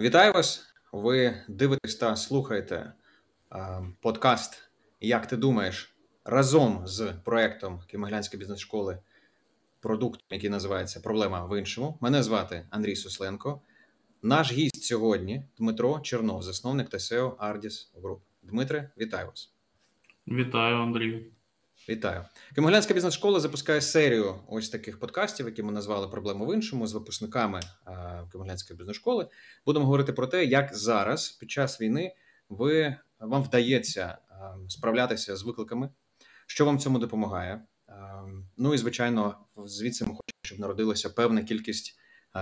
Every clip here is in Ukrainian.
Вітаю вас! Ви дивитесь та слухаєте подкаст Як ти думаєш разом з проектом Кимоглянської бізнес-школи продукт, який називається Проблема в іншому. Мене звати Андрій Сусленко. Наш гість сьогодні Дмитро Чернов, засновник SEO Ardis Group. Дмитре, вітаю вас! Вітаю, Андрій. Вітаю. Кимоглянська бізнес-школа запускає серію ось таких подкастів, які ми назвали Проблему в іншому з випускниками Кимоглянської бізнес-школи. Будемо говорити про те, як зараз, під час війни, ви вам вдається справлятися з викликами, що вам цьому допомагає. Ну і звичайно, звідси ми хочемо, щоб народилася певна кількість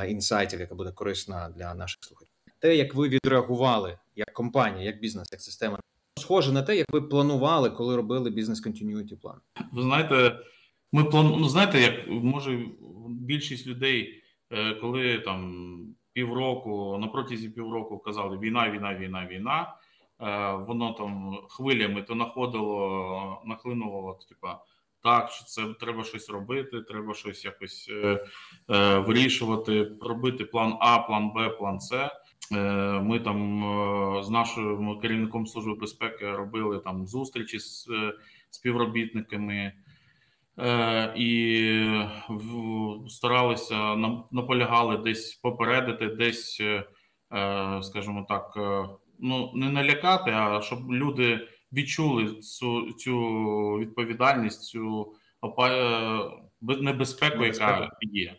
інсайтів, яка буде корисна для наших слухачів. Те, як ви відреагували як компанія, як бізнес, як система схоже на те, як ви планували, коли робили бізнес континюіті план. Ви знаєте, ми план... ну, знаєте, як може більшість людей, е, коли там півроку на протязі півроку казали війна, війна, війна, війна. Е, воно там хвилями то находило, нахлинуло, типа. Так, що це треба щось робити, треба щось якось е, е, вирішувати, робити план А, план Б, план С. Е, ми там е, з нашим керівником служби безпеки робили там зустрічі з е, співробітниками і старалися наполягали десь попередити, десь, скажімо так, ну не налякати, а щоб люди відчули цю цю відповідальність, цю небезпеку, яка є.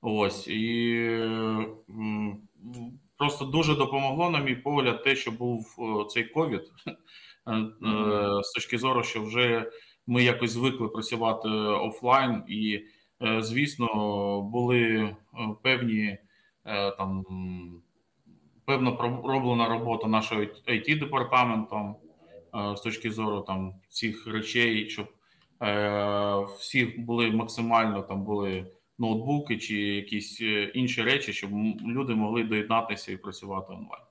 Ось і просто дуже допомогло, на мій погляд, те, що був цей ковід mm-hmm. з точки зору, що вже ми якось звикли працювати офлайн, і, е, звісно, були певні там певно пророблена робота нашого it департаментом з точки зору там цих речей, щоб всі були максимально там були ноутбуки чи якісь е, інші речі, щоб люди могли доєднатися і працювати онлайн.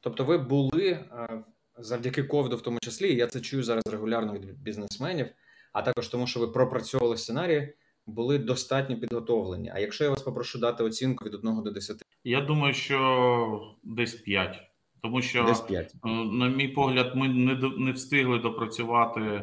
Тобто, ви були е, завдяки ковіду, в тому числі, я це чую зараз регулярно від бізнесменів, а також тому, що ви пропрацьовували сценарії, були достатньо підготовлені. А якщо я вас попрошу дати оцінку від 1 до 10? Я думаю, що десь 5. Тому що, десь 5. Е, на мій погляд, ми не не встигли допрацювати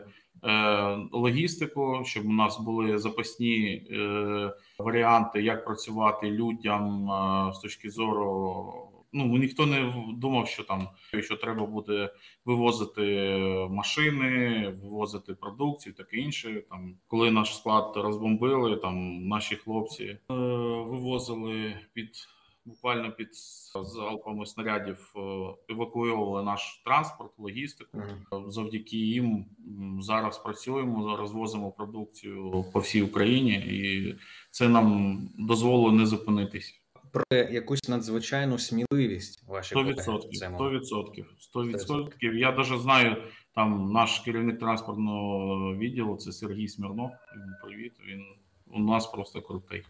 логістику, щоб у нас були запасні е, варіанти, як працювати людям е, з точки зору. Ну ніхто не думав, що там що треба буде вивозити машини, вивозити продукцію, таке інше. Там коли наш склад розбомбили, там наші хлопці вивозили під буквально під залпами снарядів е, евакуювали наш транспорт, логістику. Завдяки їм зараз працюємо, розвозимо продукцію по всій Україні, і це нам дозволило не зупинитись. Про якусь надзвичайну сміливість ваші 100%, 100%, 100%. Я навіть знаю там наш керівник транспортного відділу. Це Сергій Смірнов. Привіт. Він у нас просто крутий.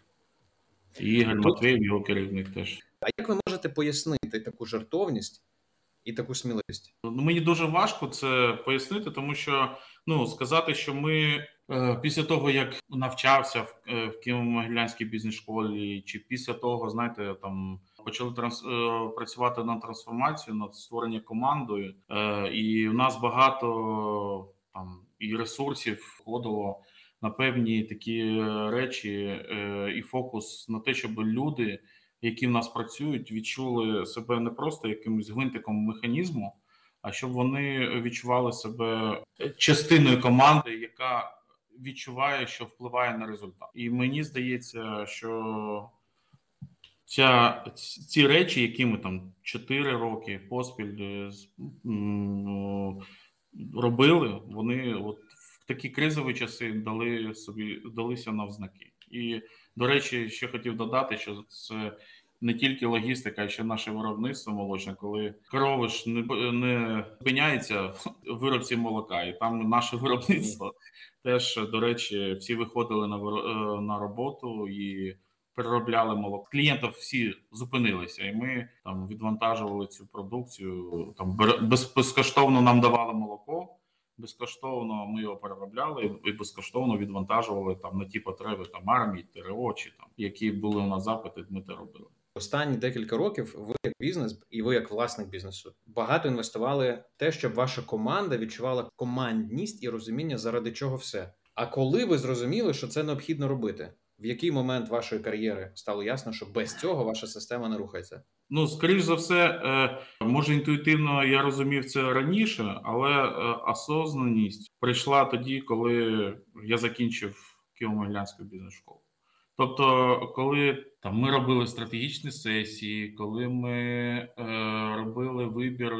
І Ігор Матвєєв, його керівник теж. А як ви можете пояснити таку жартовність і таку сміливість? Ну, Мені дуже важко це пояснити, тому що ну сказати, що ми е, після того, як навчався в, е, в Києво-Могилянській бізнес-школі, чи після того, знаєте, там почали транс е, працювати над трансформацією, над створенням командою, е, і в нас багато там і ресурсів входило на певні такі е, речі е, і фокус на те, щоб люди, які в нас працюють, відчули себе не просто якимось гвинтиком механізму, а щоб вони відчували себе частиною команди, яка відчуває, що впливає на результат. І мені здається, що ця ці речі, які ми там 4 роки поспіль е, робили, вони от такі кризові часи дали собі далися навзнаки. І до речі, ще хотів додати, що це не тільки логістика, а ще наше виробництво молочне, коли корови ж не не зупиняється в виробці молока, і там наше виробництво теж до речі, всі виходили на е, на роботу і переробляли молоко. Клієнтів всі зупинилися, і ми там відвантажували цю продукцію. Там безкоштовно нам давали молоко безкоштовно ми його переробляли і безкоштовно відвантажували там на ті потреби там армії, ТРО чи там які були у нас запити. Ми те робили. Останні декілька років ви як бізнес і ви як власник бізнесу багато інвестували в те, щоб ваша команда відчувала командність і розуміння, заради чого все. А коли ви зрозуміли, що це необхідно робити, в який момент вашої кар'єри стало ясно, що без цього ваша система не рухається? Ну, скоріш за все, е, може інтуїтивно я розумів це раніше, але е, осознаність прийшла тоді, коли я закінчив Києво-Могилянську бізнес-школу. Тобто, коли там ми робили стратегічні сесії, коли ми е, робили вибір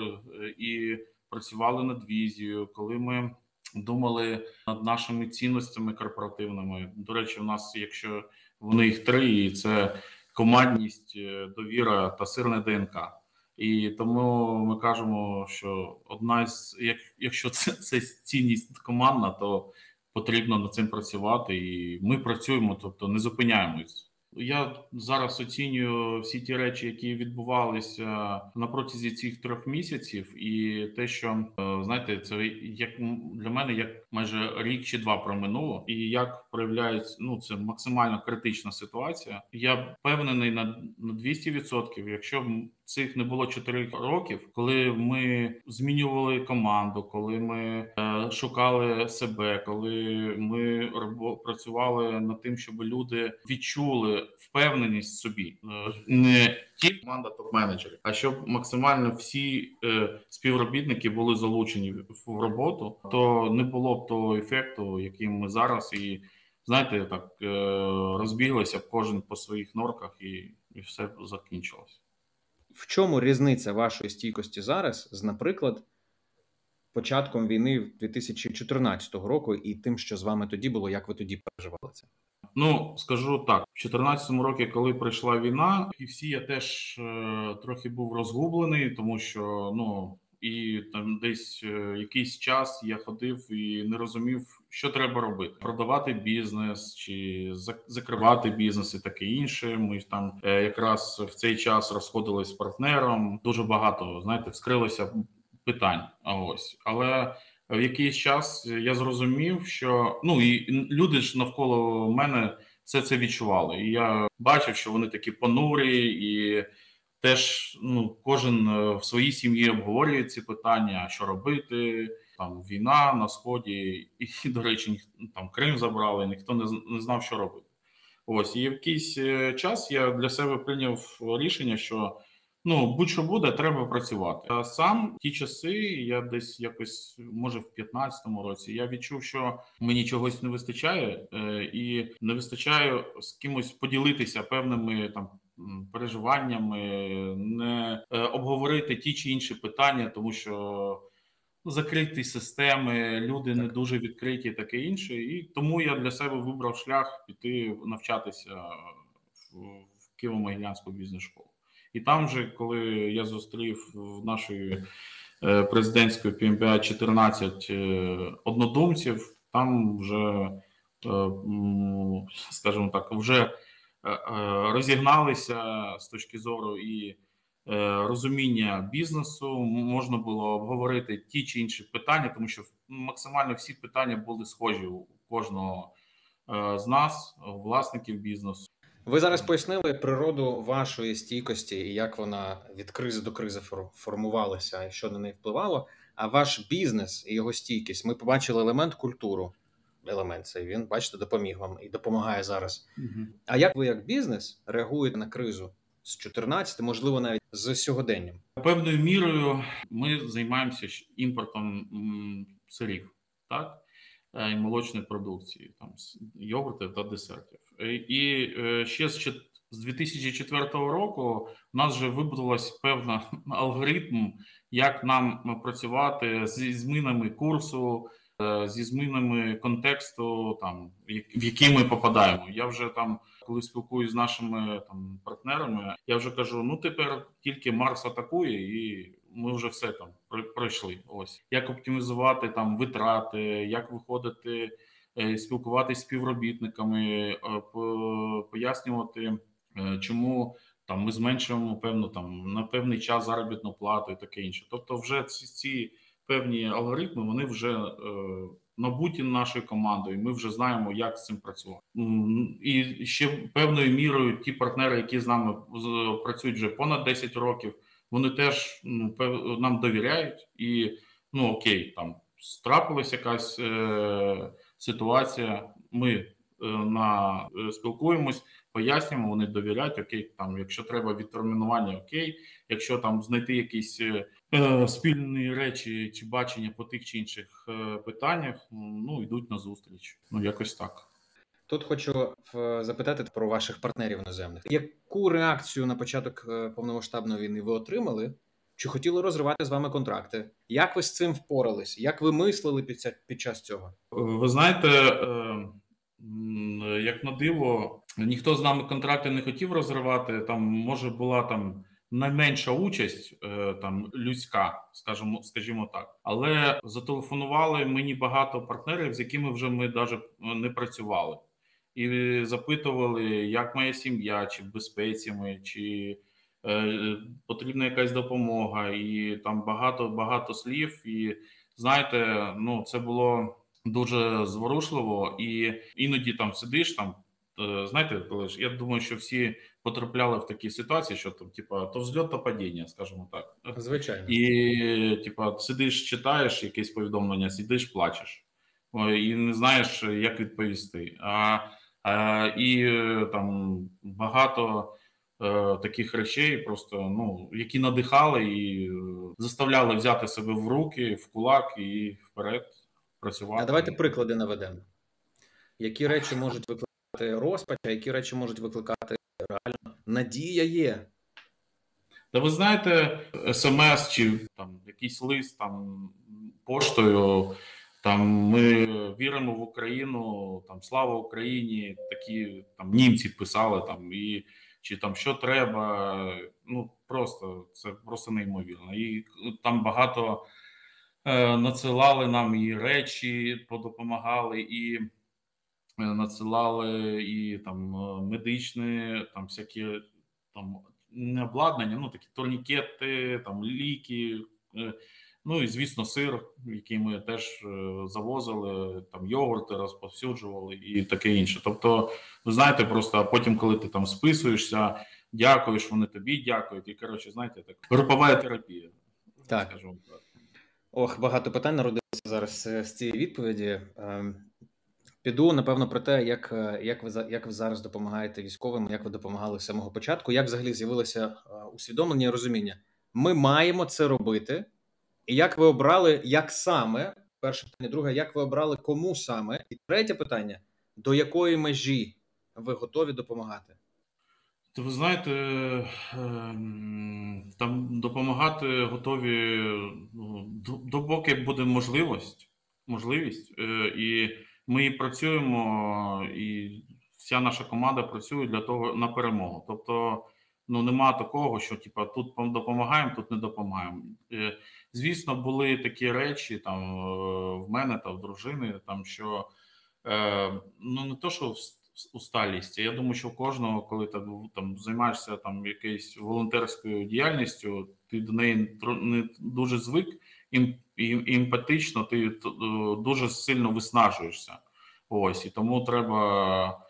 і працювали над візією, коли ми думали над нашими цінностями корпоративними. До речі, у нас, якщо вони їх три, і це командність, е, довіра та сирне ДНК. І тому ми кажемо, що одна з як якщо це це цінність командна, то потрібно над цим працювати, і ми працюємо, тобто не зупиняємось. Я зараз оцінюю всі ті речі, які відбувалися на протязі цих трьох місяців, і те, що е, знаєте, це як для мене як майже рік чи два проминуло, і як проявляється ну це максимально критична ситуація. Я впевнений на на 200%, Якщо цих не було 4 років, коли ми змінювали команду, коли ми е, шукали себе, коли ми працювали над тим, щоб люди відчули впевненість в собі, е, не тільки команда топ-менеджерів, а щоб максимально всі е, співробітники були залучені в роботу, то не було б того ефекту, яким ми зараз і. Знаєте, так е, розбіглися кожен по своїх норках, і і все закінчилось. В чому різниця вашої стійкості зараз з, наприклад, початком війни 2014 року і тим, що з вами тоді було, як ви тоді переживали це? Ну скажу так: в 2014 році, коли прийшла війна, і всі я теж е, трохи був розгублений, тому що ну і там десь е, якийсь час я ходив і не розумів, що треба робити: продавати бізнес чи закривати бізнес і таке інше. Ми там е, якраз в цей час розходились з партнером. Дуже багато знаєте, вскрилося питань. А ось але. В якийсь час я зрозумів, що ну і люди ж навколо мене все це відчували. І я бачив, що вони такі понурі і Теж ну кожен е, в своїй сім'ї обговорює ці питання, що робити. Там війна на сході, і до речі, там Крим забрали, ніхто не не знав, що робити. Ось і якийсь е, час я для себе прийняв рішення, що ну будь-що буде, треба працювати. А сам ті часи я десь якось, може, в 15-му році я відчув, що мені чогось не вистачає, е, і не вистачає з кимось поділитися певними там переживаннями, не е, обговорити ті чи інші питання, тому що ну, закриті системи, люди не дуже відкриті, таке інше. І тому я для себе вибрав шлях піти навчатися в Києво-Могилянську бізнес-школу. І там же, коли я зустрів в нашої е, президентської PMBA 14 е, однодумців, там вже, скажімо так, вже розігналися з точки зору і е, розуміння бізнесу. Можна було обговорити ті чи інші питання, тому що максимально всі питання були схожі у кожного з нас, власників бізнесу. Ви зараз пояснили природу вашої стійкості і як вона від кризи до кризи формувалася і що на неї впливало. А ваш бізнес і його стійкість ми побачили елемент культуру елемент цей він, бачите, допоміг вам і допомагає зараз. Угу. А як ви, як бізнес, реагуєте на кризу з 14, можливо, навіть з сьогоденням? Певною мірою ми займаємося імпортом сирів, так е, і молочної продукції, там йогуртів та десертів. Е, і е, ще з з 2004 року у нас вже вибудувався певний алгоритм, як нам працювати зі змінами курсу, зі змінами контексту, там в який ми попадаємо. Я вже там, коли спілкуюся з нашими там партнерами, я вже кажу: ну тепер тільки Марс атакує, і ми вже все там пройшли. Ось як оптимізувати там витрати, як виходити, е, спілкуватися з співробітниками, е, пояснювати, чому. Там ми зменшуємо певно там на певний час заробітну плату і таке інше. Тобто, вже ці ці певні алгоритми вони вже е, набуті нашою командою. Ми вже знаємо, як з цим працювати. І ще певною мірою ті партнери, які з нами працюють вже понад 10 років, вони теж ну, нам довіряють і ну окей, там трапилась якась е, ситуація. Ми е, на е, спілкуємось, пояснюємо, вони довіряють. Окей, там, якщо треба відтермінування, окей, якщо там знайти якісь е, е, спільні речі чи бачення по тих чи інших е, питаннях, ну йдуть на зустріч. Ну якось так. Тут хочу запитати про ваших партнерів іноземних. Яку реакцію на початок повномасштабної війни ви отримали? Чи хотіли розривати з вами контракти? Як ви з цим впорались? Як ви мислили під під час цього? Ви знаєте, як на диво, ніхто з нами контракти не хотів розривати. Там може була там найменша участь, е, там людська, скажімо, скажімо так, але зателефонували мені багато партнерів, з якими вже ми навіть не працювали, і запитували, як моя сім'я, чи в безпеці ми, чи е, потрібна якась допомога, і там багато багато слів. І знаєте, ну це було дуже зворушливо, і іноді там сидиш там. Е, знаєте, коли ж я думаю, що всі потрапляли в такі ситуації, що там, типа, то взльот, то падіння, скажімо так. Звичайно. І, типа, сидиш, читаєш якесь повідомлення, сидиш, плачеш, і не знаєш, як відповісти. А, а І там багато е, таких речей, просто ну, які надихали і заставляли взяти себе в руки, в кулак і вперед працювати. А давайте приклади наведемо. Які речі можуть викликати розпач, а які речі можуть викликати реально надія є. Та ви знаєте, смс чи там якийсь лист там поштою. Там ми віримо в Україну, там слава Україні, такі там німці писали там і чи там що треба. Ну просто це просто неймовірно. І там багато надсилали нам і речі, подопомагали, і е, надсилали і там е, медичне, там всякі там не обладнання, ну такі турнікети, там ліки. Ну і звісно, сир, який ми теж завозили, там йогурти розповсюджували і таке інше. Тобто, ви знаєте, просто потім, коли ти там списуєшся, дякуєш, вони тобі дякують. І коротше, знаєте, так групова терапія. Так. Скажімо так. Ох, багато питань народилося зараз е, з цієї відповіді. Ем, піду напевно про те, як е, як ви як ви зараз допомагаєте військовим, як ви допомагали з самого початку, як взагалі з'явилося е, усвідомлення і розуміння. Ми маємо це робити, і як ви обрали, як саме перше питання, друге, як ви обрали кому саме, і третє питання: до якої межі ви готові допомагати? То ви знаєте, ем, там допомагати готові ну, допоки буде можливість, можливість, е, і ми працюємо, і вся наша команда працює для того на перемогу. Тобто, ну нема такого, що типа тут допомагаємо, тут не допомагаємо. Е, звісно, були такі речі там е, в мене та в дружини, там що ну не то, що усталість. Я думаю, що у кожного, коли ти там займаєшся там якоюсь волонтерською діяльністю, ти до неї не дуже звик і емпатично, ти е, дуже сильно виснажуєшся. Ось і тому треба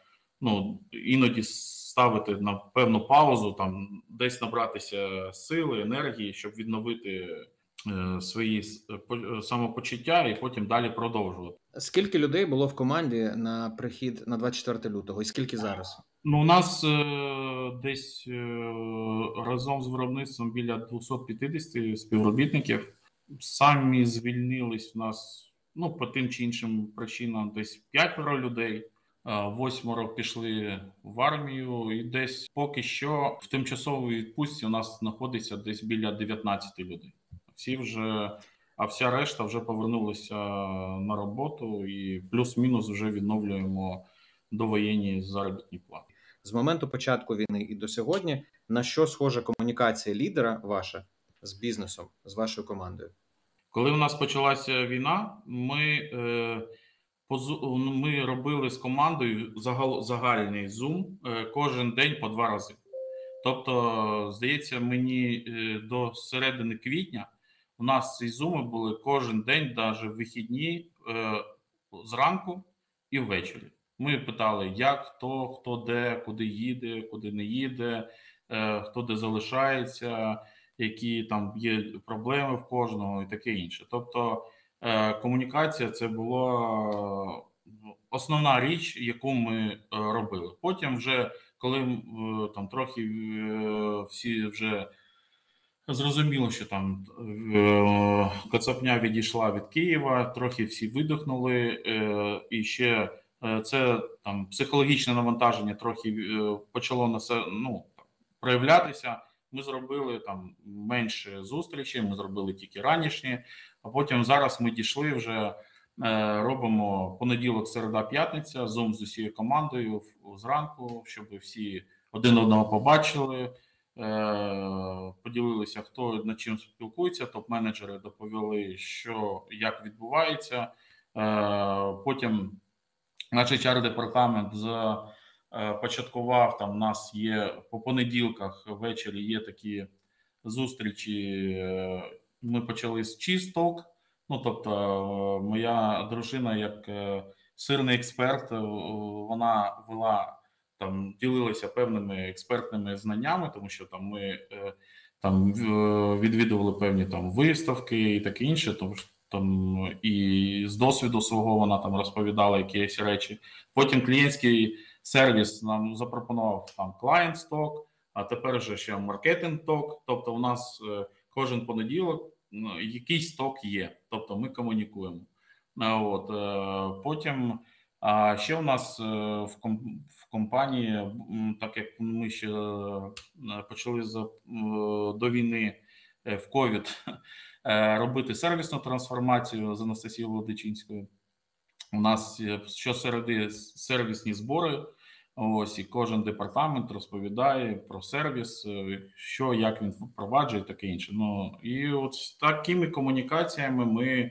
ну іноді ставити на певну паузу, там десь набратися сили, енергії, щоб відновити. Е, свої е, самопочуття і потім далі продовжувати. Скільки людей було в команді на прихід на 24 лютого, і скільки зараз? Ну, у нас е, десь е, разом з виробництвом біля 250 співробітників. Самі звільнились у нас ну по тим чи іншим причинам десь п'ятеро людей. Восьмеро пішли в армію, і десь поки що в тимчасовій відпустці у нас знаходиться десь біля 19 людей всі вже, а вся решта вже повернулися на роботу і плюс-мінус вже відновлюємо довоєнні заробітні плати. З моменту початку війни і до сьогодні на що схожа комунікація лідера ваша з бізнесом, з вашою командою? Коли у нас почалася війна, ми е, ну, ми робили з командою загал, загальний зум е, кожен день по два рази. Тобто, здається, мені е, до середини квітня у нас ці зуми були кожен день, навіть вихідні, е, зранку і ввечері. Ми питали, як хто, хто де, куди їде, куди не їде, е, хто де залишається, які там є проблеми в кожного, і таке інше. Тобто е, комунікація це була основна річ, яку ми робили. Потім, вже коли там трохи всі вже Зрозуміло, що там е, Коцапня відійшла від Києва, трохи всі видихнули, е, і ще е, це там психологічне навантаження трохи почало на це ну, проявлятися. Ми зробили там менше зустрічей, ми зробили тільки ранішні, а потім зараз ми дійшли вже. Робимо понеділок, середа, п'ятниця, зум з усією командою зранку, щоб всі один одного побачили. Е, поділилися, хто над чим спілкується. Топ-менеджери доповіли, що як відбувається. Е, потім наш hr департамент започаткував там. У нас є по понеділках ввечері є такі зустрічі. Е, ми почали з чисток. Ну тобто, моя дружина, як сирний експерт, вона вела там ділилися певними експертними знаннями, тому що там ми е, там відвідували певні там виставки і таке інше. Тому там і з досвіду свого вона там розповідала якісь речі. Потім клієнтський сервіс нам запропонував там клієнт сток, а тепер вже ще маркетинг ток. Тобто, у нас е, кожен понеділок якийсь ток є, тобто ми комунікуємо. От е, потім. А ще у нас в компанії, так як ми ще е, почали за до війни е, в ковід е, робити сервісну трансформацію з Анастасією Володичинською. У нас щосереди сервісні збори. Ось і кожен департамент розповідає про сервіс, що як він впроваджує, таке інше. Ну і от з такими комунікаціями ми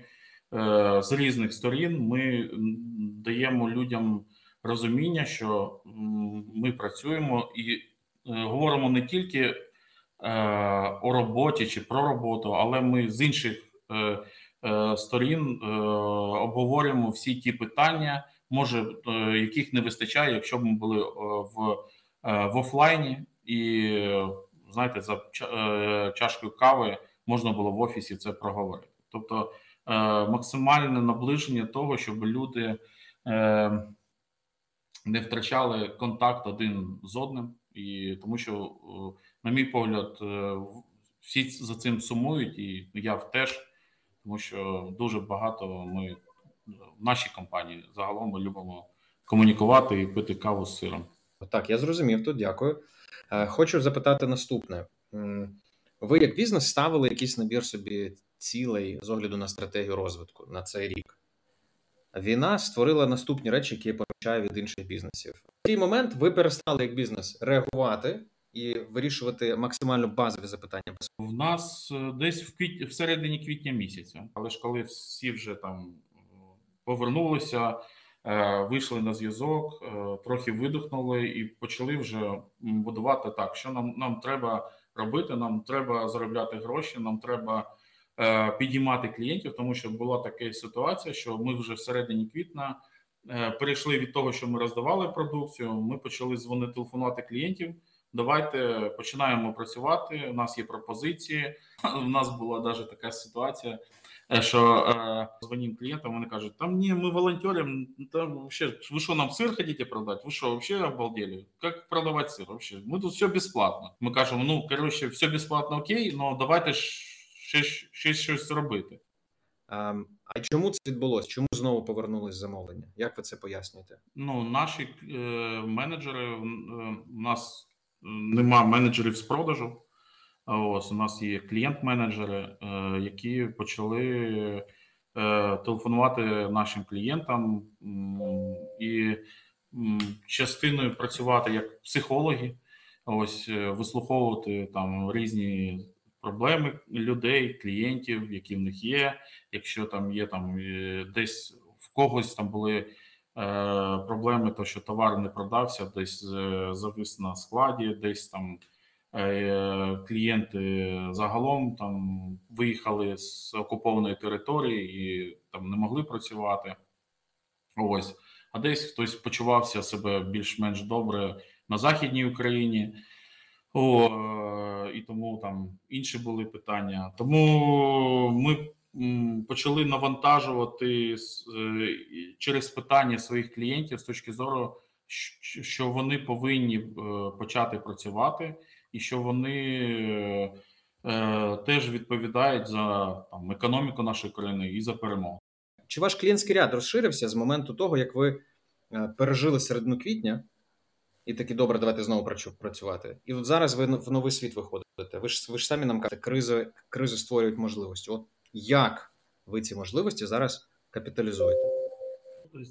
з різних сторін ми даємо людям розуміння, що ми працюємо і е, говоримо не тільки е, о роботі чи про роботу, але ми з інших е, сторін обговорюємо всі ті питання, може яких не вистачає, якщо б ми були в, в офлайні, і знаєте, за чашкою кави можна було в офісі це проговорити. Тобто максимальне наближення того, щоб люди не втрачали контакт один з одним, і тому що, е, на мій погляд, е, всі за цим сумують, і я теж, тому що дуже багато ми в нашій компанії загалом ми любимо комунікувати і пити каву з сиром. Так, я зрозумів тут. Дякую. Е, хочу запитати наступне: ви як бізнес ставили якийсь набір собі цілей з огляду на стратегію розвитку на цей рік? Війна створила наступні речі, які я помічаю від інших бізнесів. В цей момент ви перестали як бізнес реагувати і вирішувати максимально базові запитання. В нас е, десь в квіт... в середині квітня місяця, але ж коли всі вже там повернулися, е, вийшли на зв'язок, е, трохи видихнули і почали вже будувати так, що нам, нам треба робити. Нам треба заробляти гроші, нам треба. Е, підіймати клієнтів, тому що була така ситуація, що ми вже в середині квітня е, перейшли від того, що ми роздавали продукцію. Ми почали дзвонити телефонувати клієнтів. Давайте починаємо працювати. У нас є пропозиції. У нас була навіть така ситуація, е, що дзвонім клієнтам. Вони кажуть: там ні, ми волонтерам, там вообще, ви що нам сир хотите продати? Ви що, вообще обалдели? Як продавати сир? Вообще? Ми тут все безплатно. Ми кажемо, ну коротше, все безплатно, окей, але давайте ж ще, ще щось зробити. А а чому це відбулося? Чому знову повернулись замовлення? Як ви це пояснюєте? Ну, наші е, менеджери е, у нас нема менеджерів з продажу. Ось у нас є клієнт-менеджери, е, які почали е, телефонувати нашим клієнтам і частиною працювати як психологи, ось е, вислуховувати там різні проблеми людей, клієнтів, які в них є. Якщо там є там е, десь в когось там були е, проблеми, то що товар не продався, десь е, завис на складі, десь там е, клієнти загалом там виїхали з окупованої території і там не могли працювати. Ось, а десь хтось почувався себе більш-менш добре на Західній Україні. О, І тому там інші були питання. Тому ми почали навантажувати е, через питання своїх клієнтів з точки зору, що вони повинні е, почати працювати, і що вони е, теж відповідають за там економіку нашої країни і за перемогу. Чи ваш клієнтський ряд розширився з моменту того, як ви пережили середину квітня? І таки добре, давайте знову працювати. І от зараз ви в новий світ виходите. Ви ж ви ж самі нам кажете, кризи кризи створюють можливості. От як ви ці можливості зараз капіталізуєте?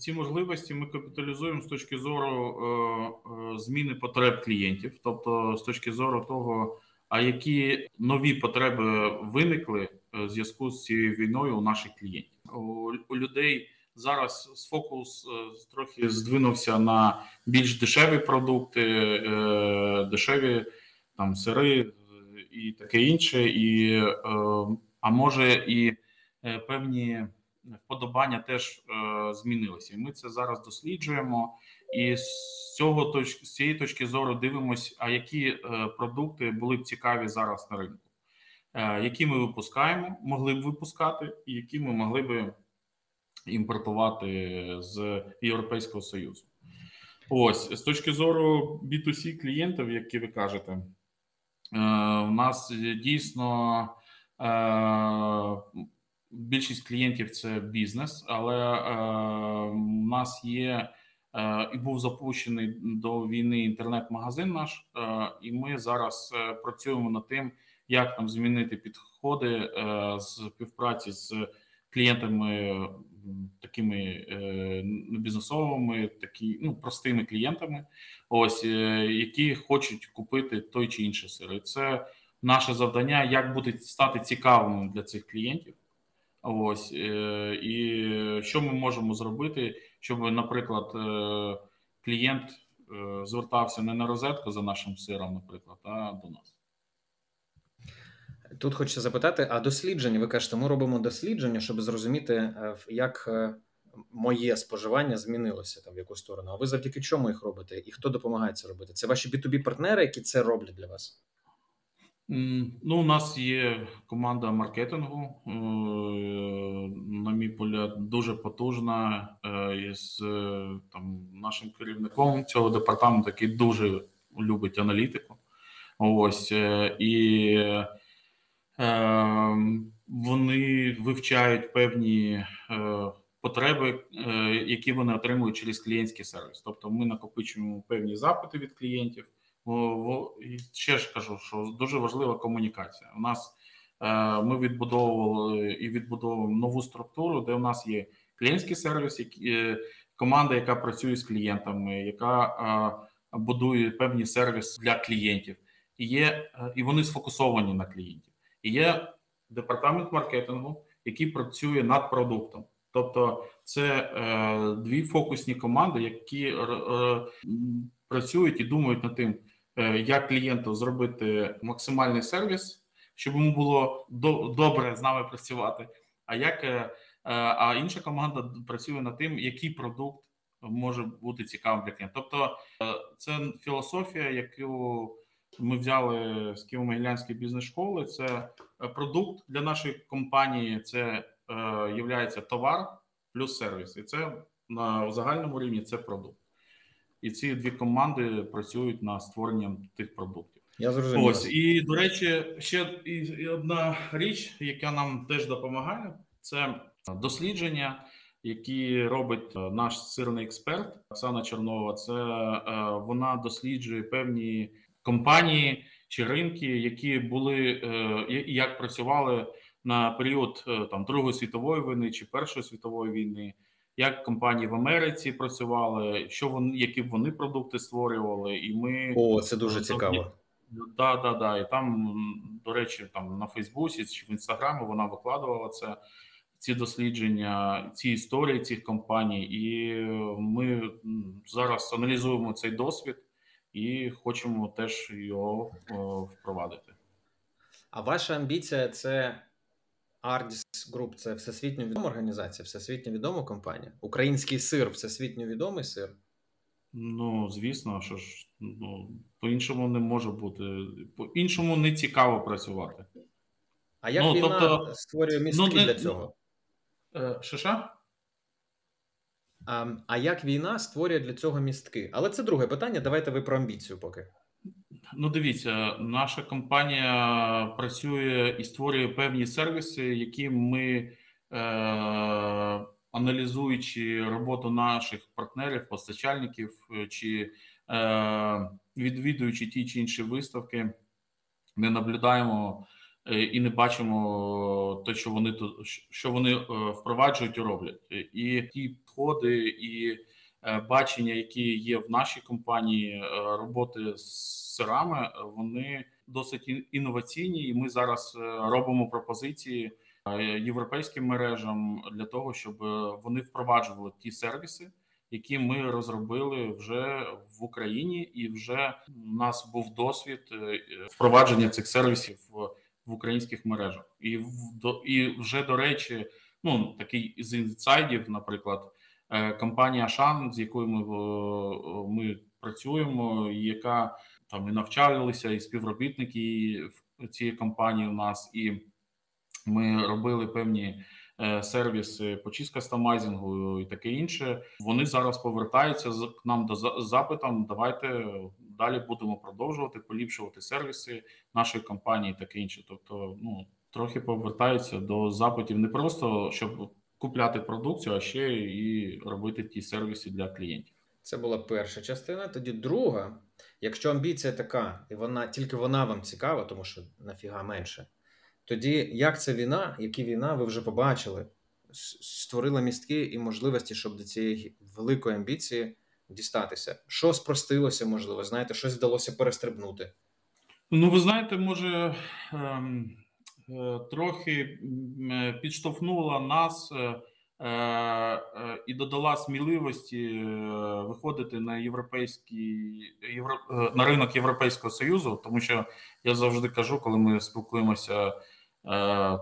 Ці можливості ми капіталізуємо з точки зору е, е, зміни потреб клієнтів, тобто з точки зору того, а які нові потреби виникли е, в зв'язку з цією війною у наших клієнтів у людей зараз фокус трохи здвинувся на більш дешеві продукти, дешеві там сири і таке інше, і а може і е, певні вподобання теж е, змінилися. І ми це зараз досліджуємо. І з цього точки з цієї точки зору дивимося, а які е, продукти були б цікаві зараз на ринку, які ми випускаємо, могли б випускати, і які ми могли б імпортувати з Європейського Союзу. Ось з точки зору B2C клієнтів, які ви кажете, у нас дійсно Е, більшість клієнтів це бізнес, але е, у нас є е, і був запущений до війни інтернет-магазин наш, і ми зараз працюємо над тим, як нам змінити підходи з співпраці з клієнтами, такими не бізнесовими, такі ну простими клієнтами, ось які хочуть купити той чи інший сир. І Це наше завдання, як бути стати цікавим для цих клієнтів. Ось е, і що ми можемо зробити, щоб, наприклад, е, клієнт е, звертався не на розетку за нашим сиром, наприклад, а до нас. Тут хочеться запитати: а дослідження? Ви кажете, ми робимо дослідження, щоб зрозуміти, як моє споживання змінилося там в яку сторону. А ви завдяки чому їх робите? І хто допомагає це робити? Це ваші B2B партнери, які це роблять для вас? Ну, у нас є команда маркетингу, е, на мій погляд, дуже потужна е, із е, там нашим керівником цього департаменту, який дуже любить аналітику. Ось і вони вивчають певні потреби, які вони отримують через клієнтський сервіс. Тобто, ми накопичуємо певні запити від клієнтів. І ще ж кажу, що дуже важлива комунікація. У нас е, ми відбудовували і відбудовуємо нову структуру, де у нас є клієнтський сервіс, е, команда, яка працює з клієнтами, яка е, будує певні сервіси для клієнтів, і є і вони сфокусовані на клієнтів. Є департамент маркетингу, який працює над продуктом. Тобто це дві фокусні команди, які працюють і думають над тим. Е, як клієнту зробити максимальний сервіс, щоб йому було до, добре з нами працювати. А як е, е, а інша команда працює над тим, який продукт може бути цікавим для клієнта. Тобто це філософія, яку ми взяли з Києво-Могилянської бізнес-школи. Це продукт для нашої компанії. Це є товар плюс сервіс, і це на загальному рівні це продукт і ці дві команди працюють над створенням тих продуктів. Я зрозумів. Ось і до речі, ще і одна річ, яка нам теж допомагає, це дослідження, які робить наш сирний експерт Оксана Чорнова. Це е, вона досліджує певні компанії чи ринки, які були е, як працювали на період е, там Другої світової війни чи Першої світової війни як компанії в Америці працювали, що вони які б вони продукти створювали, і ми о, це дуже цікаво. Да, да, да. І там, до речі, там на Фейсбуці чи в Інстаграмі вона викладувала це. Ці дослідження, ці історії цих компаній, і ми зараз аналізуємо цей досвід і хочемо теж його впровадити. А ваша амбіція це Ardis Group – це всесвітньо відома організація, всесвітньо відома компанія. Український сир всесвітньо відомий сир. Ну, звісно, що ж ну, по-іншому не може бути. По-іншому не цікаво працювати. А як ну, війна тобто, створює містки ну, не, для цього? Е, що? А, як війна створює для цього містки? Але це друге питання. Давайте ви про амбіцію поки. Ну, дивіться, наша компанія працює і створює певні сервіси, які ми, е, аналізуючи роботу наших партнерів, постачальників е, чи е, відвідуючи ті чи інші виставки, ми наблюдаємо е, і не бачимо те, що вони що вони е, впроваджують і роблять, і ті підходи і бачення, які є в нашій компанії роботи з сирами, вони досить інноваційні, і ми зараз робимо пропозиції європейським мережам для того, щоб вони впроваджували ті сервіси. Які ми розробили вже в Україні, і вже у нас був досвід впровадження цих сервісів в українських мережах, і в і вже до речі, ну такий з інсайдів, наприклад, компанія Шан, з якою ми ми працюємо, яка там і навчалися, і співробітники цієї компанії у нас, і ми робили певні е, сервіси по чіскастомайзингу і таке інше. Вони зараз повертаються к нам до запитом. Давайте далі будемо продовжувати поліпшувати сервіси нашої компанії, і таке інше. Тобто, ну трохи повертаються до запитів не просто щоб купляти продукцію, а ще і робити ті сервіси для клієнтів. Це була перша частина. Тоді друга, якщо амбіція така, і вона тільки вона вам цікава, тому що нафіга менше. Тоді як ця війна, які війна ви вже побачили, створила містки і можливості, щоб до цієї великої амбіції дістатися? Що спростилося, можливо, знаєте, щось вдалося перестрибнути? Ну, ви знаєте, може ем, трохи е, підштовхнула нас. Е, Е, е, і додала сміливості е, виходити на європейський євро, на ринок Європейського союзу, тому що я завжди кажу, коли ми спілкуємося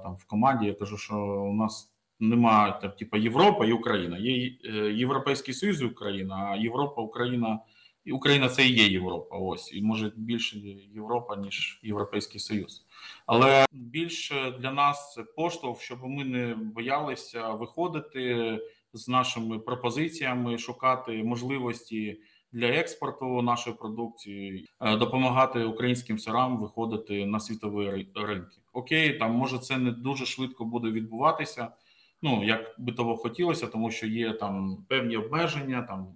там в команді, я кажу, що у нас немає там, типу, Європа і Україна. Є Європейський Союз і Україна, а Європа, Україна і Україна це і є Європа. Ось і може більше Європа ніж Європейський Союз. Але більше для нас це поштовх, щоб ми не боялися виходити з нашими пропозиціями, шукати можливості для експорту нашої продукції, е, допомагати українським сирам виходити на світові ринки. Окей, там може це не дуже швидко буде відбуватися. Ну як би того хотілося, тому що є там певні обмеження там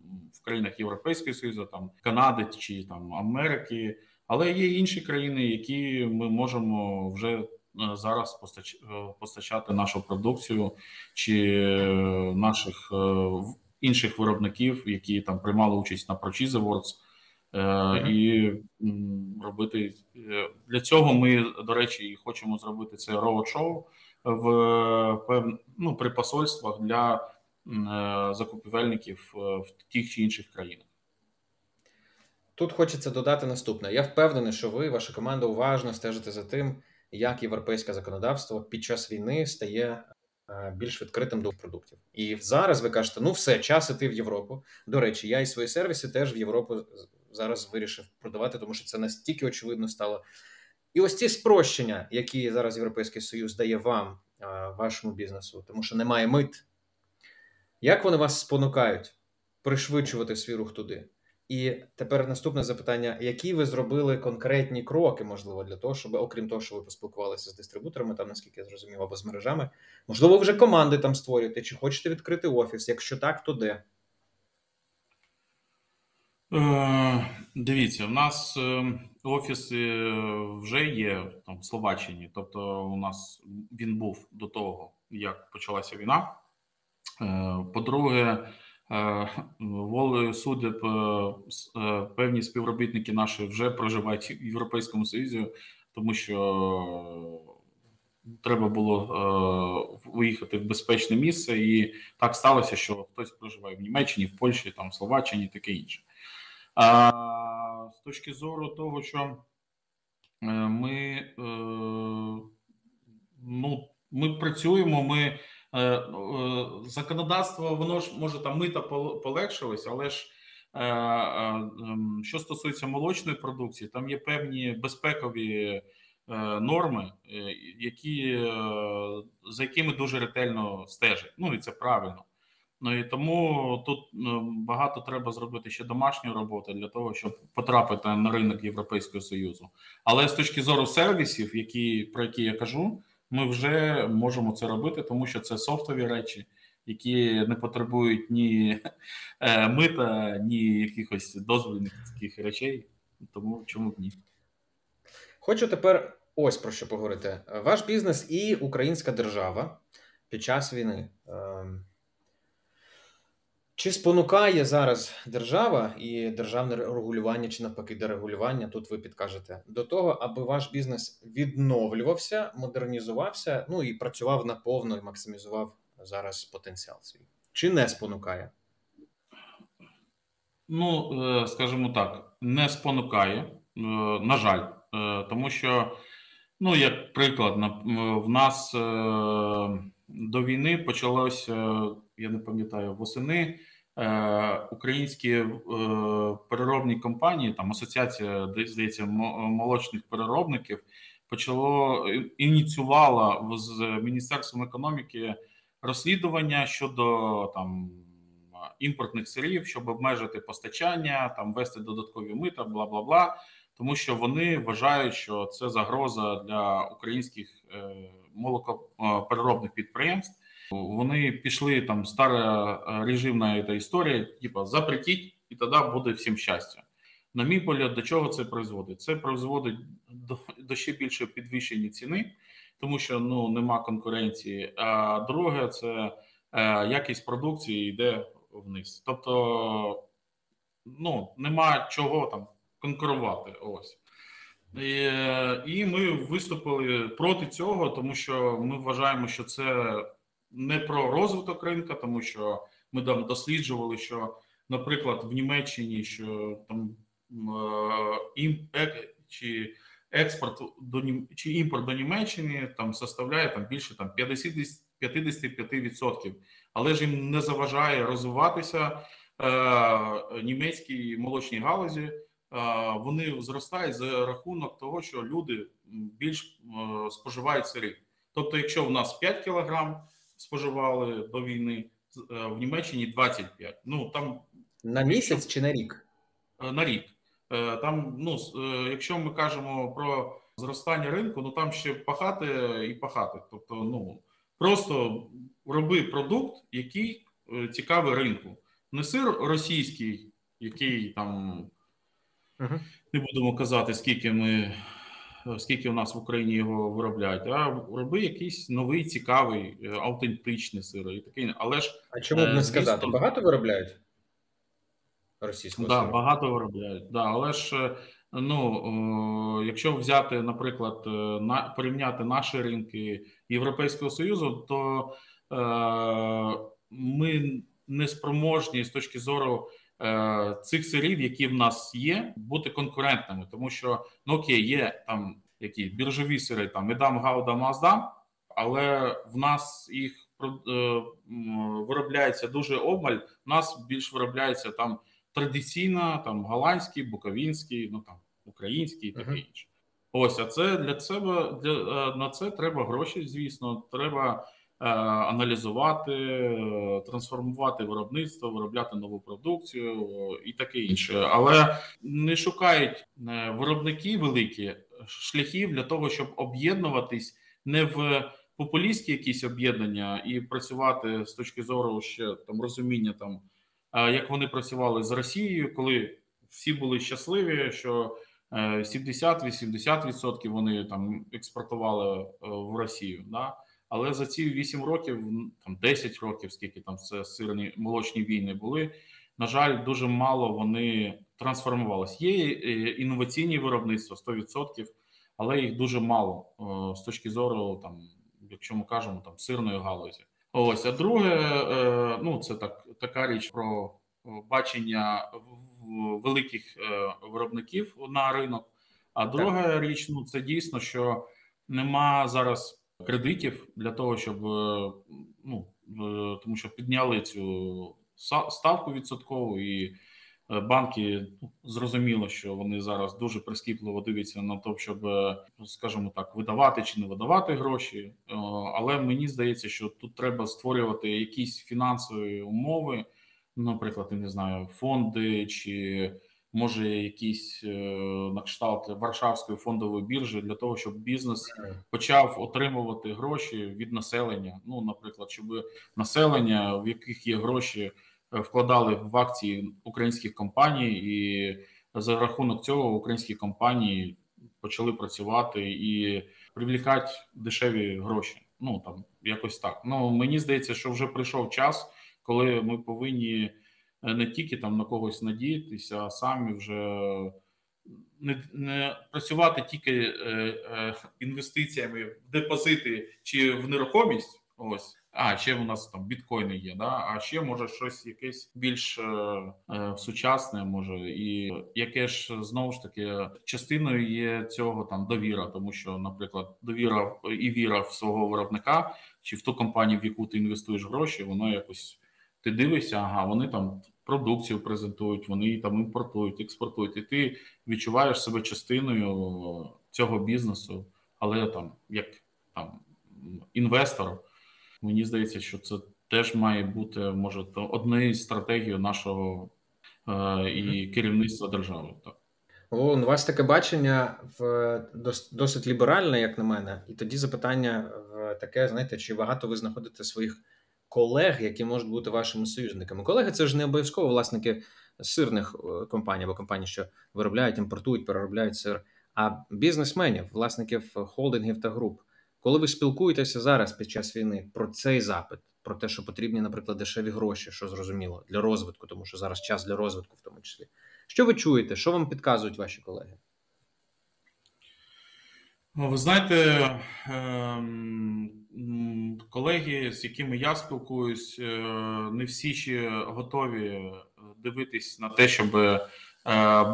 країнах Європейського Союзу, там Канади чи там Америки. Але є інші країни, які ми можемо вже е, зараз е, постачати нашу продукцію чи е, наших інших виробників, які там приймали участь на Prochiz Awards, і робити для цього. Ми до речі хочемо зробити це роуд-шоу в ну, при посольствах для закупівельників в тих чи інших країнах. Тут хочеться додати наступне. Я впевнений, що ви, ваша команда, уважно стежите за тим, як європейське законодавство під час війни стає е, більш відкритим до продуктів. І зараз ви кажете, ну все, час іти в Європу. До речі, я і свої сервіси теж в Європу зараз вирішив продавати, тому що це настільки очевидно стало. І ось ці спрощення, які зараз Європейський Союз дає вам, е, вашому бізнесу, тому що немає мит. Як вони вас спонукають пришвидшувати свій рух туди? І тепер наступне запитання: які ви зробили конкретні кроки, можливо, для того, щоб, окрім того, що ви поспілкувалися з дистрибуторами, там наскільки я зрозумів, або з мережами, можливо, вже команди там створюєте, чи хочете відкрити офіс? Якщо так, то де? Е, Дивіться, в нас е, офіси вже є там в Словаччині. Тобто, у нас він був до того, як почалася війна. Е, По-друге, Е, волею судеб е, певні співробітники наші вже проживають в Європейському Союзі, тому що треба було виїхати в безпечне місце, і так сталося, що хтось проживає в Німеччині, в Польщі, там в Словаччині, таке інше. А з точки зору того, що ми ну ми працюємо. Ми законодавство, воно ж може там мита полегшилось, але ж ем, що стосується молочної продукції, там є певні безпекові норми, які за якими дуже ретельно стежать. Ну і це правильно. Ну і тому тут багато треба зробити ще домашньої роботи для того, щоб потрапити на ринок Європейського союзу. Але з точки зору сервісів, які про які я кажу, ми вже можемо це робити, тому що це софтові речі, які не потребують ні е, мита, ні якихось дозвольних таких речей. Тому чому б ні? Хочу тепер ось про що поговорити. Ваш бізнес і українська держава під час війни. Ем, чи спонукає зараз держава і державне регулювання, чи навпаки, дерегулювання, тут ви підкажете, до того, аби ваш бізнес відновлювався, модернізувався, ну і працював наповно і максимізував зараз потенціал свій? Чи не спонукає? Ну, е, скажімо так, не спонукає, е, на жаль, е, тому що, ну, як приклад, в нас до війни почалося, я не пам'ятаю, восени. Е, українські е, переробні компанії, там асоціація здається, молочних переробників почало ініціювала з міністерством економіки розслідування щодо там імпортних сирів, щоб обмежити постачання, там вести додаткові мита, бла бла бла. Тому що вони вважають, що це загроза для українських е, молокопереробних підприємств. Вони пішли там стара е, режимна ця історія, типа запретіть, і тоді буде всім щастя. На мій погляд, до чого це призводить? Це призводить до, до ще більшої підвищення ціни, тому що ну нема конкуренції. А друге, це е, якість продукції йде вниз. Тобто, ну нема чого там конкурувати. Ось. І, е, ми виступили проти цього, тому що ми вважаємо, що це не про розвиток ринка, тому що ми там досліджували, що, наприклад, в Німеччині що там ім, чи експорт до чи імпорт до Німеччини там составляє там більше там 50, 55%. але ж їм не заважає розвиватися е, німецькій молочній галузі. Вони зростають за рахунок того, що люди більш е, споживають сирів. Тобто, якщо в нас 5 кілограм споживали до війни е, в Німеччині 25. Ну там на місяць чи на рік? Е, на рік. Там, ну якщо ми кажемо про зростання ринку, ну там ще пахати і пахати. Тобто, ну просто роби продукт, який цікавий ринку. Не сир російський, який там uh не будемо казати, скільки ми скільки у нас в Україні його виробляють, а роби якийсь новий, цікавий, е, автентичний сир і такий. Але ж а чому б не звісно, сказати? Багато виробляють російського да, сиру? багато виробляють. Да, але ж е, ну якщо взяти, наприклад, е, на порівняти наші ринки Європейського союзу, то е, ми не спроможні з точки зору. Е, цих сирів, які в нас є, бути конкурентними, тому що ну окей, є там які біржові сири, там Медам, Гауда, Маздам, але в нас їх е, виробляється дуже обмаль. У нас більш виробляється там традиційно, там голландський, буковінський, ну там український і таке інше. Ось, а це для себе для е, на це треба гроші. Звісно, треба аналізувати, е, трансформувати виробництво, виробляти нову продукцію і таке інше, але не шукають е, виробники великі шляхів для того, щоб об'єднуватись не в популістські якісь об'єднання і працювати з точки зору ще там розуміння, там як вони працювали з Росією, коли всі були щасливі, що 70-80% вони там експортували в Росію. Да? Але за ці 8 років, там 10 років, скільки там це сирні молочні війни були. На жаль, дуже мало вони трансформувалися. Є е, інноваційні виробництва 100%, але їх дуже мало з точки зору, там, якщо ми кажемо там сирної галузі. Ось а друге, е, ну це так така річ про бачення великих е, виробників на ринок. А друга річ, ну це дійсно, що нема зараз кредитів для того, щоб ну тому, що підняли цю ставку відсоткову і. Банки ну, зрозуміло, що вони зараз дуже прискіпливо дивляться на те, щоб, скажімо так, видавати чи не видавати гроші. Але мені здається, що тут треба створювати якісь фінансові умови, наприклад, я не знаю, фонди чи може якісь е, на кшталт Варшавської фондової біржі для того, щоб бізнес почав отримувати гроші від населення. Ну, наприклад, щоб населення, в яких є гроші, е, вкладали в акції українських компаній, і за рахунок цього українські компанії почали працювати і привлікати дешеві гроші. Ну там якось так. Ну мені здається, що вже прийшов час, коли ми повинні. Е, не тільки там на когось надіятися, а самі вже не не працювати тільки е, е, інвестиціями в депозити чи в нерухомість. Ось. А ще у нас там біткоїни є, да а ще може щось якесь більш е, е, сучасне, може, і яке ж знову ж таки частиною є цього там довіра, тому що, наприклад, довіра і віра в свого виробника чи в ту компанію, в яку ти інвестуєш гроші, воно якось ти дивишся, ага, вони там продукцію презентують, вони там імпортують, експортують, і ти відчуваєш себе частиною цього бізнесу, але там як там інвестор, мені здається, що це теж має бути може однією з стратегій нашого е, і керівництва держави. Так. О, у вас таке бачення в досить ліберальне, як на мене, і тоді запитання в таке: знаєте, чи багато ви знаходите своїх колег, які можуть бути вашими союзниками. Колеги, це ж не обов'язково власники сирних е, компаній або компаній, що виробляють, імпортують, переробляють сир, а бізнесменів, власників холдингів та груп. Коли ви спілкуєтеся зараз під час війни про цей запит, про те, що потрібні, наприклад, дешеві гроші, що зрозуміло, для розвитку, тому що зараз час для розвитку, в тому числі. Що ви чуєте? Що вам підказують ваші колеги? Ну, ви знаєте, ем, колеги, з якими я спілкуюсь, е, не всі ще готові дивитись на те, щоб е,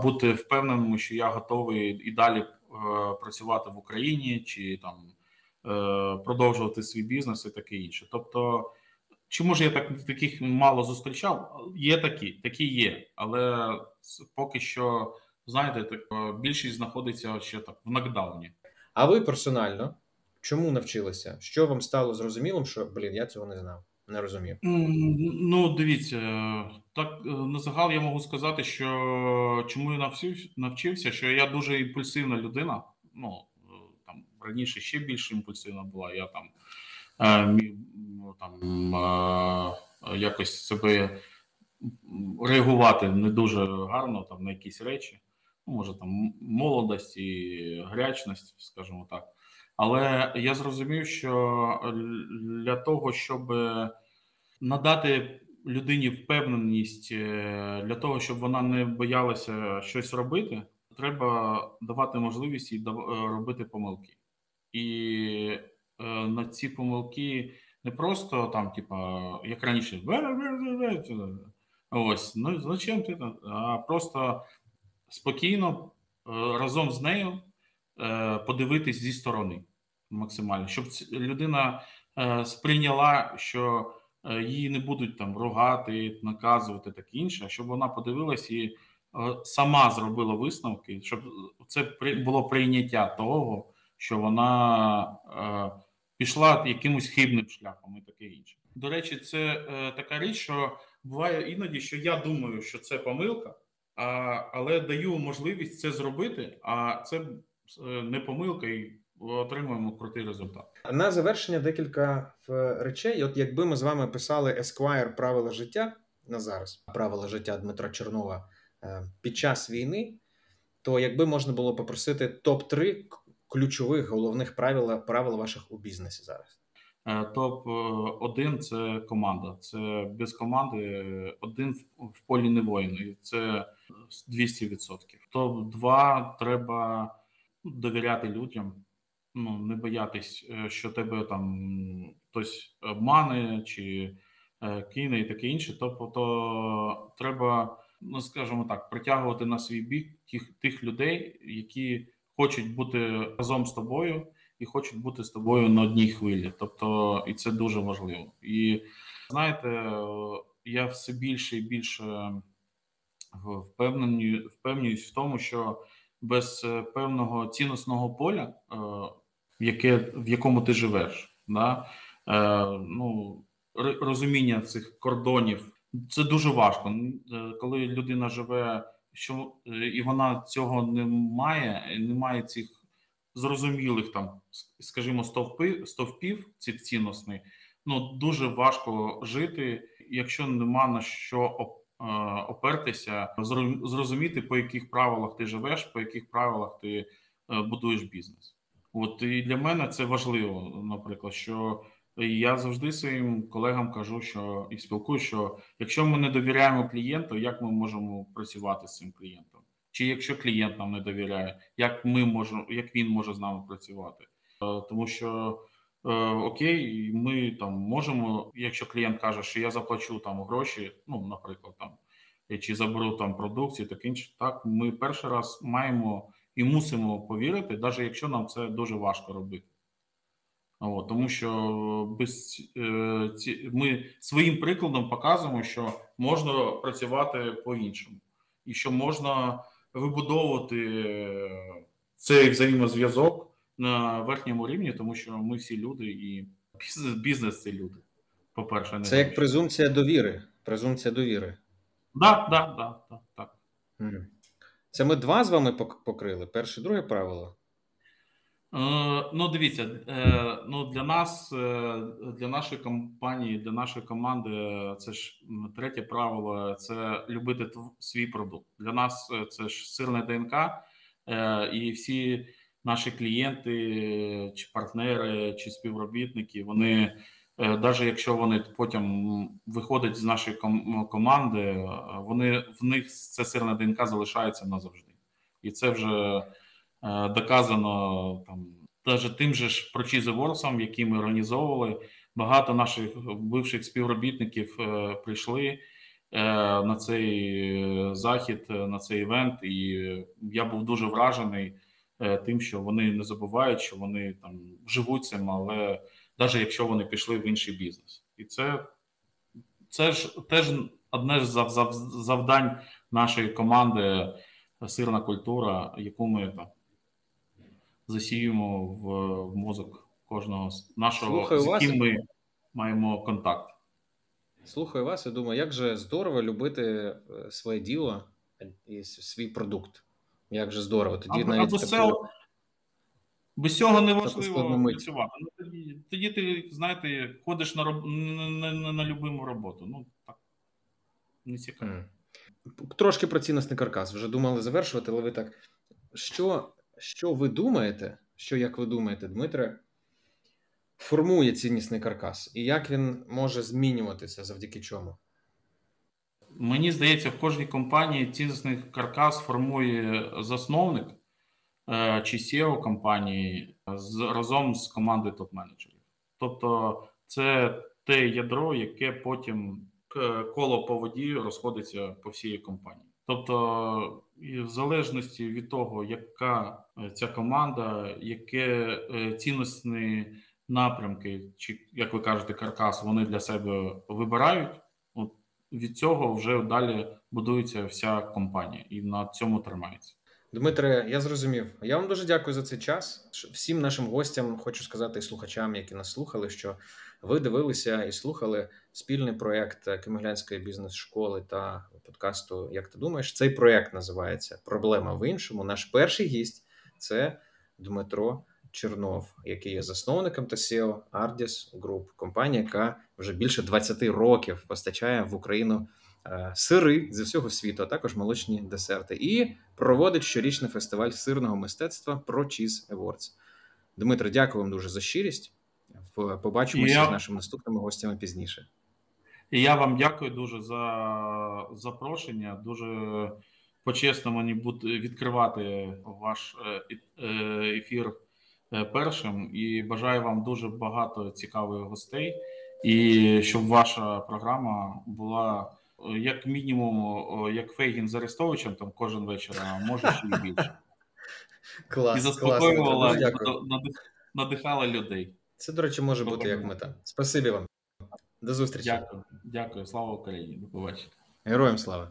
бути впевненими, що я готовий і далі е, працювати в Україні чи там продовжувати свій бізнес і таке інше. Тобто, чи може я так таких мало зустрічав? Є такі, такі є, але поки що знаєте, так більшість знаходиться ще так в нокдауні. А ви персонально чому навчилися? Що вам стало зрозумілим, що блін, я цього не знав, не розумів? Ну, дивіться, так е, на загал я можу сказати, що чому я навчився, що я дуже імпульсивна людина. Ну там раніше ще більш імпульсивна була. Я там е, там е, якось себе реагувати не дуже гарно там на якісь речі ну, може там молодость і гарячність, скажімо так. Але я зрозумів, що для того, щоб надати людині впевненість, е, для того, щоб вона не боялася щось робити, треба давати можливість їй робити помилки. І е, на ці помилки не просто там, типа, як раніше, ось, ну зачем ти, а просто спокійно е, разом з нею е, подивитись зі сторони максимально, щоб людина е, сприйняла, що її не будуть там ругати, наказувати так інше, щоб вона подивилась і сама зробила висновки, щоб це було прийняття того, що вона пішла якимось хибним шляхом і таке інше. До речі, це така річ, що буває іноді, що я думаю, що це помилка а, але даю можливість це зробити. А це е, не помилка, і отримуємо крутий результат. На завершення декілька е, речей. От якби ми з вами писали Esquire правила життя на зараз, правила життя Дмитра Чернова е, під час війни, то якби можна було попросити топ 3 ключових головних правил правил ваших у бізнесі зараз. Е, топ 1 це команда. Це без команди один в полі не воїн, і це 200%. Топ 2 треба довіряти людям. Ну не боятись, е, що тебе там хтось обмане чи е, кине і таке інше. Тобто треба, ну скажімо так, притягувати на свій бік тих тих людей, які хочуть бути разом з тобою і хочуть бути з тобою на одній хвилі. Тобто, і це дуже важливо. І знаєте, я все більше і більше впевнений, впевнююсь в тому, що без е, певного цінностного поля, е, яке в якому ти живеш, да, е, ну розуміння цих кордонів, це дуже важко. Коли людина живе, що і вона цього не має, немає цих зрозумілих там, скажімо, стовпи стовпів цих цінностей, ну дуже важко жити, якщо нема на що опертися, зрозуміти, по яких правилах ти живеш, по яких правилах ти е, будуєш бізнес. От і для мене це важливо, наприклад, що я завжди своїм колегам кажу, що і спілкую, що якщо ми не довіряємо клієнту, як ми можемо працювати з цим клієнтом? Чи якщо клієнт нам не довіряє, як ми можемо, як він може з нами працювати? Е, тому що окей, ми там можемо, якщо клієнт каже, що я заплачу там гроші, ну наприклад, там чи заберу там продукцію, так інше, так ми перший раз маємо і мусимо повірити, навіть якщо нам це дуже важко робити. От, Тому що без е, ці, ми своїм прикладом показуємо, що можна працювати по-іншому, і що можна вибудовувати цей взаємозв'язок на верхньому рівні, тому що ми всі люди, і бізнес, бізнес це люди. По перше, не це як презумпція довіри. Презумпція довіри. Да, да, да, да, так. Це ми два з вами покрили. Перше, друге правило. Е, ну, дивіться, е, ну для нас, е, для нашої компанії, для нашої команди, це ж третє правило це любити свій продукт. Для нас це ж сирне ДНК, і всі наші клієнти, чи партнери, чи співробітники, вони навіть е, якщо вони потім виходять з нашої команди, е, вони в них це сирна ДНК залишається назавжди, і це вже е, доказано там, навіть тим же ж прочізеворсом, які ми організовували. Багато наших бивших співробітників прийшли на цей захід, на цей івент, і я був дуже вражений тим, що вони не забувають, що вони там живуть цим, але навіть якщо вони пішли в інший бізнес, і це це ж теж одне з завдань нашої команди сирна культура, яку ми там засіємо в, в мозок кожного нашого, Слухаю з яким вас. ми маємо контакт. Слухаю вас і думаю, як же здорово любити е, своє діло і свій продукт. Як же здорово. Тоді а, навіть або, без цього неможливо працювати. Ну, тоді, тоді ти, знаєте, ходиш на роб... на, на, на любиму роботу. Ну, так. Не цікаво. Mm. Трошки про цінностний каркас. Вже думали завершувати, але ви так. Що, Що ви думаєте? Що, як ви думаєте, Дмитре, формує ціннісний каркас? І як він може змінюватися завдяки чому? Мені здається, в кожній компанії цінностний каркас формує засновник. Е, чи SEO компанії з разом з командою топ-менеджерів. Тобто, це те ядро, яке потім коло по воді розходиться по всій компанії. Тобто, в залежності від того, яка е, ця команда, яке е, цінностні напрямки, чи як ви кажете, каркас, вони для себе вибирають. Від цього вже далі будується вся компанія і на цьому тримається. Дмитре, я зрозумів. Я вам дуже дякую за цей час. Всім нашим гостям хочу сказати і слухачам, які нас слухали, що ви дивилися і слухали спільний проект Кимоглянської бізнес-школи та подкасту. Як ти думаєш, цей проект називається Проблема в іншому. Наш перший гість це Дмитро Чернов, який є засновником та SEO Ardis Group, компанія, яка вже більше 20 років постачає в Україну. Е, сири зі всього світу, а також молочні десерти, і проводить щорічний фестиваль сирного мистецтва про Cheese Awards. Дмитро, дякую вам дуже за щирість. Побачимося я... з нашими наступними гостями пізніше. І я вам дякую дуже за запрошення. Дуже почесно мені бути відкривати ваш е, е, ефір першим. І бажаю вам дуже багато цікавих гостей, і щоб ваша програма була як мінімум, як Фейгін з Арестовичем там кожен вечір, а може ще й більше. Клас, І заспокоювала, надихала людей. Це, до речі, може бути як мета. Спасибі вам. До зустрічі. Дякую, дякую. Слава Україні. До побачення. Героям слава.